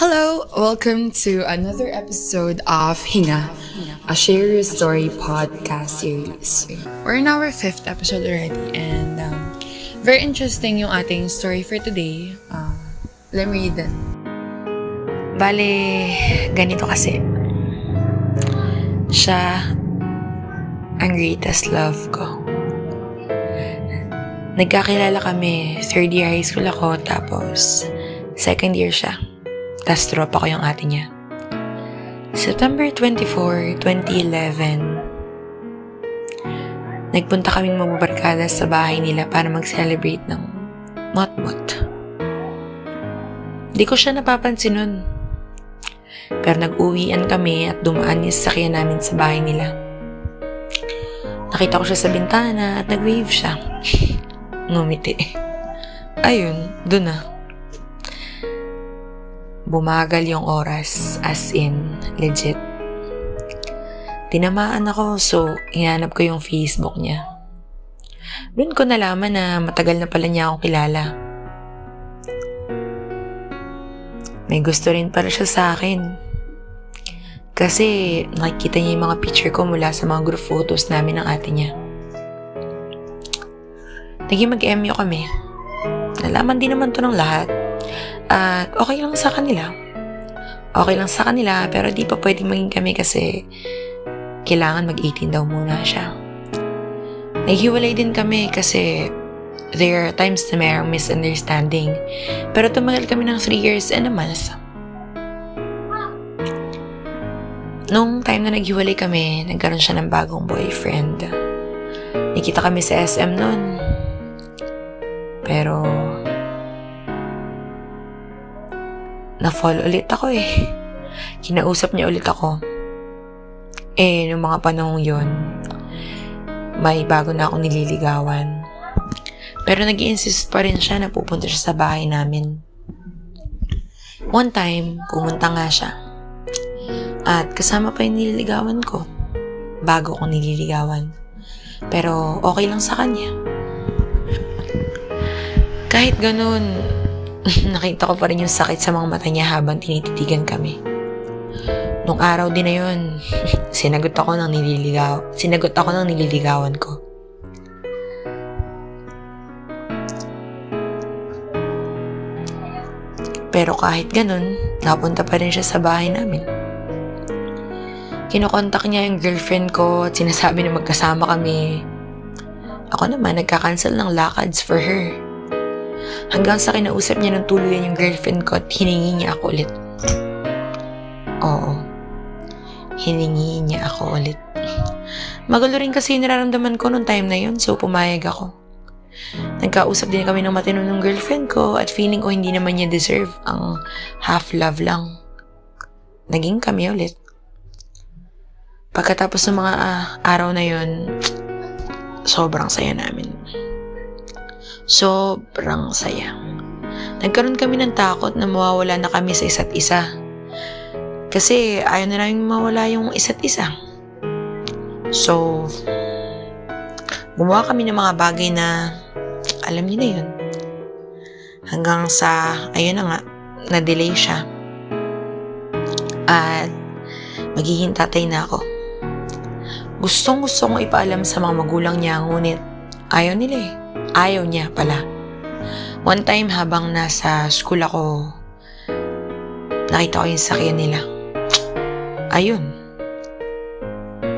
Hello, welcome to another episode of Hinga, a Share Your Story podcast series. We're in our fifth episode already, and um, very interesting yung ating story for today. Uh, let me read it. Bale, ganito kasi. Siya ang greatest love ko. Nagkakilala kami, third year high school ako, tapos second year siya. Tapos tropa ko yung ate niya. September 24, 2011, nagpunta kaming magbabarkada sa bahay nila para mag-celebrate ng mot-mot. Di ko siya napapansin nun. Pero nag-uwian kami at dumaan yung sasakyan namin sa bahay nila. Nakita ko siya sa bintana at nag-wave siya. Ngumiti. Ayun, dun na. Bumagal yung oras, as in, legit. Tinamaan ako, so inanap ko yung Facebook niya. Doon ko nalaman na matagal na pala niya akong kilala. May gusto rin pala siya sa akin. Kasi nakikita niya yung mga picture ko mula sa mga group photos namin ng ate niya. Naging mag-MU kami. Nalaman din naman to ng lahat. At okay lang sa kanila. Okay lang sa kanila, pero di pa pwedeng maging kami kasi kailangan mag-18 daw muna siya. Naghiwalay din kami kasi there are times na mayroong misunderstanding. Pero tumagal kami ng 3 years and a month. Nung time na naghiwalay kami, nagkaroon siya ng bagong boyfriend. Nakita kami sa SM noon. Pero, na-fall ulit ako eh. Kinausap niya ulit ako. Eh, nung mga panahong yon may bago na akong nililigawan. Pero nag insist pa rin siya na pupunta siya sa bahay namin. One time, pumunta nga siya. At kasama pa yung nililigawan ko. Bago kong nililigawan. Pero okay lang sa kanya. Kahit ganun, nakita ko pa rin yung sakit sa mga mata niya habang tinititigan kami. Nung araw din na yun, sinagot ako ng nililigaw, sinagot ako ng nililigawan ko. Pero kahit ganun, napunta pa rin siya sa bahay namin. Kinokontak niya yung girlfriend ko at sinasabi na magkasama kami. Ako naman, nagka-cancel ng lakads for her. Hanggang sa kinausap niya ng tuluyan yung girlfriend ko at hiningi niya ako ulit. Oo. Hiningi niya ako ulit. Magulo rin kasi nararamdaman ko nung time na yun, so pumayag ako. Nagkausap din kami ng matino ng girlfriend ko at feeling ko hindi naman niya deserve ang half love lang. Naging kami ulit. Pagkatapos ng mga uh, araw na yun, sobrang saya namin. Sobrang saya. Nagkaroon kami ng takot na mawawala na kami sa isa't isa. Kasi ayaw na namin mawala yung isa't isa. So, gumawa kami ng mga bagay na alam niyo na yun. Hanggang sa, ayun na nga, na-delay siya. At magiging na ako. Gustong gusto kong ipaalam sa mga magulang niya, ngunit ayaw nila eh. Ayaw niya pala. One time habang nasa school ako, nakita ko yung sakyan nila. Ayun.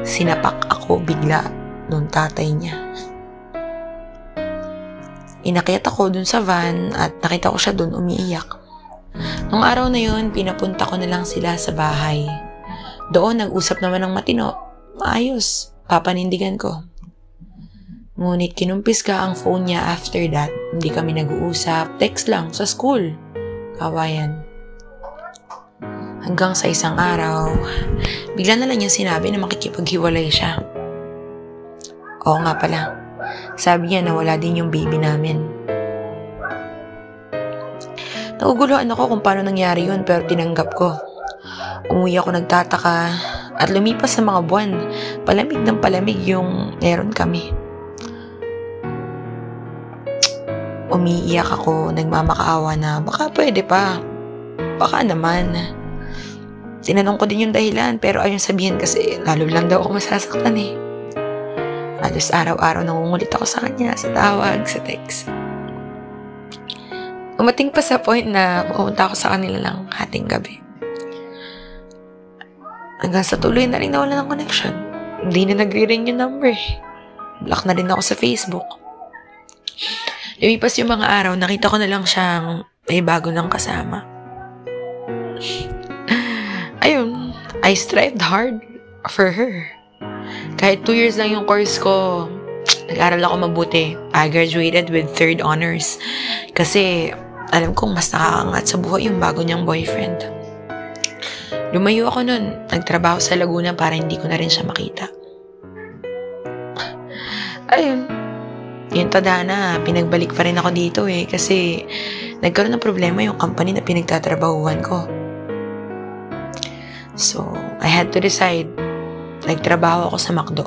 Sinapak ako bigla nung tatay niya. Inakyat ako dun sa van at nakita ko siya dun umiiyak. Nung araw na yun, pinapunta ko na lang sila sa bahay. Doon, nag-usap naman ng matino. Maayos, papanindigan ko. Ngunit kinumpis ka ang phone niya after that. Hindi kami nag-uusap. Text lang sa school. Kawayan. Hanggang sa isang araw, bigla na lang niya sinabi na makikipaghiwalay siya. Oo nga pala. Sabi niya na wala din yung baby namin. Naguguluhan ako kung paano nangyari yun pero tinanggap ko. Umuwi ako nagtataka at lumipas sa mga buwan, palamig ng palamig yung meron kami. Umiiyak ako, nagmamakaawa na baka pwede pa. baka naman. Tinanong ko din yung dahilan pero ayun sabihin kasi lalo lang daw ako masasaktan eh. Alos araw-araw nangungulit ako sa kanya sa tawag, sa text. Umating pa sa point na pumunta ako sa kanila lang hating gabi. Hanggang sa tuloy na rin nawala ng connection. Hindi na nagre-ring yung number. Block na rin ako sa Facebook. Lumipas yung mga araw, nakita ko na lang siyang may bago ng kasama. Ayun, I strived hard for her. Kahit two years lang yung course ko, nag-aral ako mabuti. I graduated with third honors. Kasi alam kong mas nakakangat sa buhay yung bago niyang boyfriend. Lumayo ako nun. Nagtrabaho sa Laguna para hindi ko na rin siya makita. Ayun. Yung tadhana, pinagbalik pa rin ako dito eh. Kasi nagkaroon ng problema yung company na pinagtatrabahuhan ko. So, I had to decide. Nagtrabaho ako sa McDo.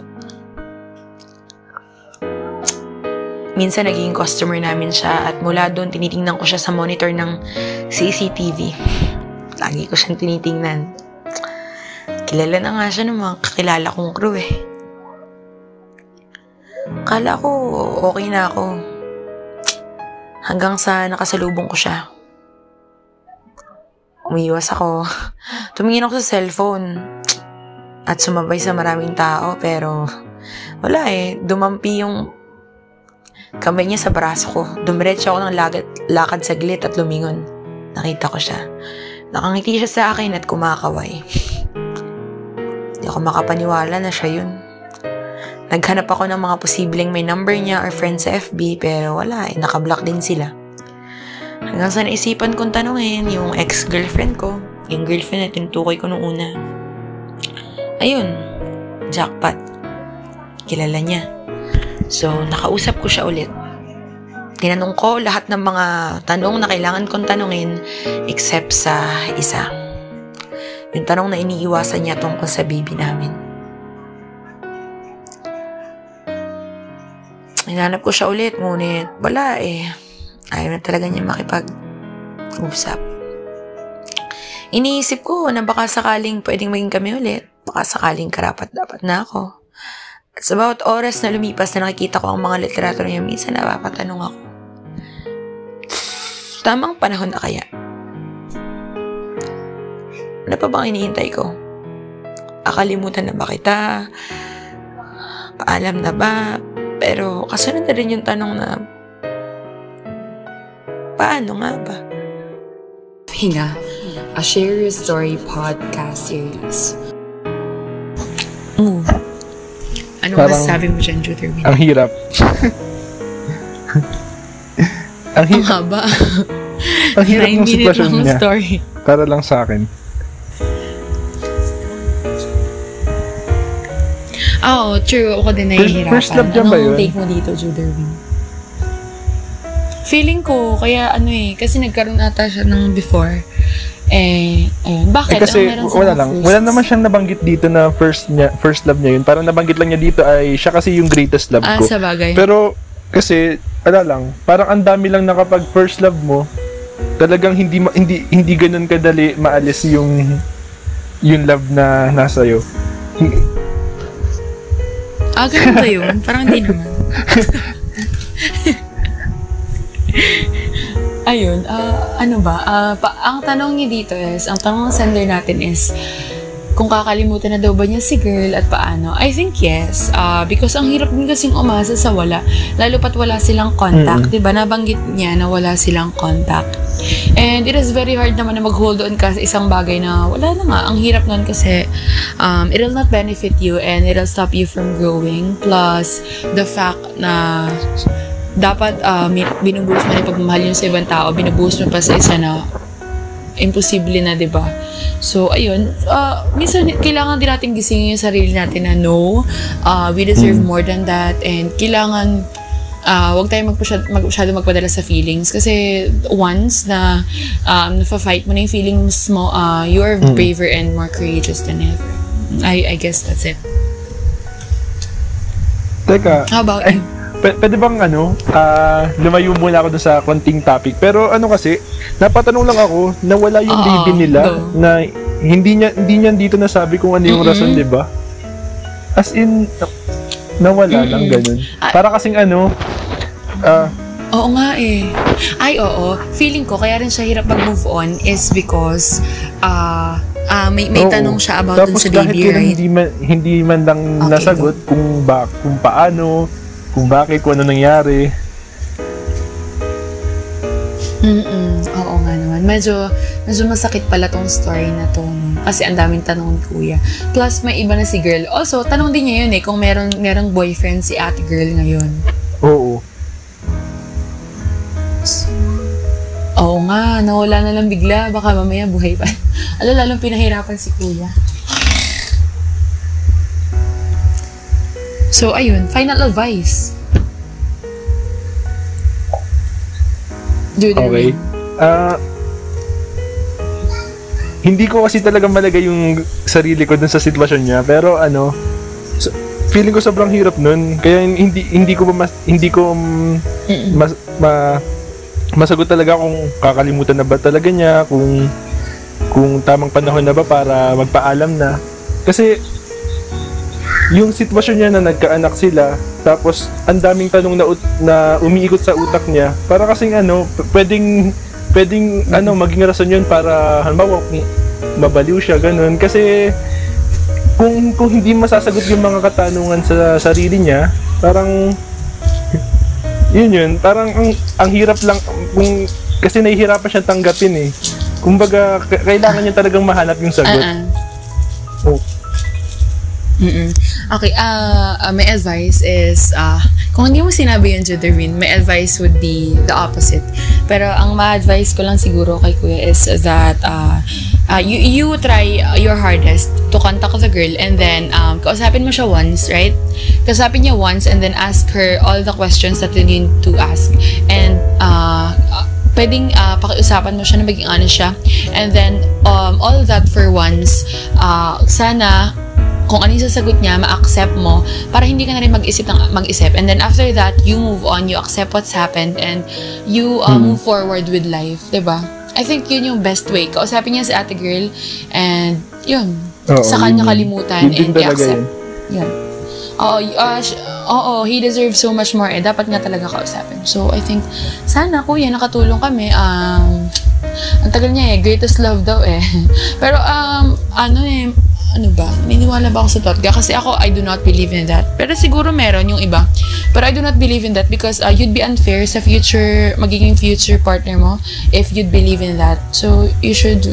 Minsan naging customer namin siya at mula doon tinitingnan ko siya sa monitor ng CCTV. Lagi ko siyang tinitingnan. Kilala na nga siya ng mga kakilala kong crew eh. Kala ko okay na ako. Hanggang sa nakasalubong ko siya. Umiiwas ako. Tumingin ako sa cellphone. At sumabay sa maraming tao pero wala eh. Dumampi yung kamay niya sa braso ko. Dumiretso ako ng lakad, lakad saglit at lumingon. Nakita ko siya. Nakangiti siya sa akin at kumakaway. Hindi ako makapaniwala na siya yun. Naghanap ako ng mga posibleng may number niya or friend sa FB pero wala eh, nakablock din sila. Hanggang sa naisipan kong tanungin yung ex-girlfriend ko, yung girlfriend na tinutukoy ko nung una. Ayun, jackpot. Kilala niya. So, nakausap ko siya ulit. Tinanong ko lahat ng mga tanong na kailangan kong tanungin except sa isa. Yung tanong na iniiwasan niya tungkol sa baby namin. Hinanap ko siya ulit, ngunit wala eh. Ayaw na talaga niya makipag-usap. Iniisip ko na baka sakaling pwedeng maging kami ulit. Baka sakaling karapat dapat na ako. At sa bawat oras na lumipas na nakikita ko ang mga literato niya, minsan napapatanong ako. Tamang panahon na kaya? Ano pa bang iniintay ko? Akalimutan na ba kita? Paalam na ba? Pero kasunod na rin yung tanong na, paano nga ba? Hinga, a Share Your Story podcast series. Mm. Ano Parang- masasabi mo dyan, Jutherwin? Ang hirap. ang, hi- Ang haba. ang hirap ng sitwasyon niya. story. Para lang sa akin. Oo, true. Ako din First- nahihirapan. first love niya ba Anong yun? take mo dito, Juderwin? Feeling ko, kaya ano eh, kasi nagkaroon ata siya ng before. Eh, ayun. Bakit? Eh kasi Ano wala lang. firsts? Wala naman siyang nabanggit dito na first niya, first love niya yun. Parang nabanggit lang niya dito ay siya kasi yung greatest love Ah, ko. sa bagay. Pero kasi wala lang, parang ang dami lang na kapag first love mo, talagang hindi hindi hindi ganoon kadali maalis yung yung love na nasa iyo. Ah, ganun ba yun? Parang hindi naman. Ayun, ah, ano ba? Ah, pa- ang tanong niya dito is, ang tanong ng sender natin is, kung kakalimutan na daw ba niya si girl at paano? I think yes. Ah, because ang hirap din kasing umasa sa wala. Lalo pat wala silang contact. Mm-mm. 'di ba Nabanggit niya na wala silang contact. And it is very hard naman na mag-hold on ka sa isang bagay na wala na nga. Ang hirap nun kasi um, it'll not benefit you and it'll stop you from growing. Plus, the fact na dapat uh, binubuhos mo na yung pagmamahal yun sa ibang tao, binubuhos mo pa sa isa na imposible na, di ba? So, ayun. Uh, minsan, kailangan din natin gisingin yung sarili natin na no, uh, we deserve Mm. more than that and kailangan uh, wag tayo magpasyad, mag, masyado magpadala sa feelings kasi once na um, nafa-fight mo na yung feelings mo, uh, you are Mm. braver and more courageous than ever. I, I guess that's it. Teka, How about Ay, you? P- pwede bang ano, ah, lumayo muna ako dun sa konting topic. Pero ano kasi, napatanong lang ako na wala yung Oo, baby nila go. na hindi niya hindi niya dito nasabi kung ano yung Mm-mm. rason, 'di ba? As in nawala lang Mm-mm. ganun. Ah. Para kasing ano, ah, Oo nga eh. Ay, oo. Feeling ko, kaya rin siya hirap mag-move on is because ah ah may, may Oo. tanong siya about dun Tapos sa kahit baby, right? hindi man, hindi man lang Okay, nasagot kung ba kung paano, kung bakit, kung ano nangyari. Mm-mm. Oo nga naman. Medyo, medyo masakit pala tong story na to. no? Kasi ang daming tanong ni kuya. Plus, may iba na si girl. Also, tanong din niya yun eh, kung meron, merong boyfriend si ate girl ngayon. Oo. Oo nga, nawala na lang bigla. Baka mamaya buhay pa. Alam, lalong pinahirapan si kuya. So, ayun. Final advice. Dude, Okay. Ah hindi ko kasi talaga malagay yung sarili ko dun sa sitwasyon niya, pero ano, so- feeling ko sobrang hirap nun. Kaya hindi hindi ko mas, hindi ko mas ma, masagot talaga kung kakalimutan na ba talaga niya, kung kung tamang panahon na ba para magpaalam na. Kasi yung sitwasyon niya na nagkaanak sila, tapos ang daming tanong na, na umiikot sa utak niya, para kasing ano, pwedeng pwedeng ano maging rason yun para halimbawa mabaliw siya ganun kasi kung kung hindi masasagot yung mga katanungan sa sarili niya, parang yun yun, parang ang, ang hirap lang kung kasi nahihirapan siyang tanggapin eh. Kumbaga, kailangan niya talagang mahanap yung sagot. Uh-uh. Oh. Mm-mm. Okay, uh, uh, my advice is, uh, kung hindi mo sinabi yun, Juderwin, my advice would be the opposite. Pero ang ma-advise ko lang siguro kay Kuya is that uh, uh, you, you try your hardest to contact the girl and then um, kausapin mo siya once, right? Kausapin niya once and then ask her all the questions that you need to ask. And uh, uh, pwedeng uh, pakiusapan mo siya na maging honest siya. And then, um, all that for once, uh, sana kung ano yung sasagot niya, ma-accept mo para hindi ka na rin mag-isip ng mag-isip. And then after that, you move on, you accept what's happened, and you uh, Mhm. move forward with life, 'di ba? I think yun yung best way. Kausapin niya si ate girl, and yun, Oo, sa kanya yun. kalimutan Yun and i-accept. yun. Yun. Oo, uh, sh- oo, he deserves so much more eh. Dapat nga talaga kausapin. So, I think, sana kuya, nakatulong kami. Um, ang tagal niya eh, greatest love daw eh. Pero, um, ano eh, ano ba, niniwala ba ako sa Totga? Kasi ako, I do not believe in that. Pero siguro meron yung iba. Pero I do not believe in that because uh, you'd be unfair sa future, magiging future partner mo if you'd believe in that. So, you should,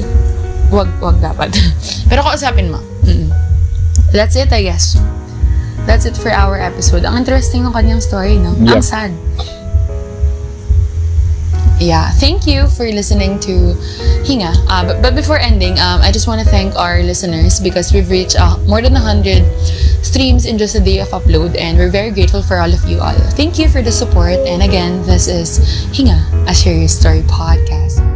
wag, wag dapat. Pero kausapin mo. Mm. That's it, I guess. That's it for our episode. Ang interesting ng kanyang story, no? Ang Yep. sad. Yeah, thank you for listening to Hinga. Uh, but, but before ending, um, I just want to thank our listeners because we've reached uh, more than 100 streams in just a day of upload and we're very grateful for all of you all. Thank you for the support. And again, this is Hinga, a Share Your Story podcast.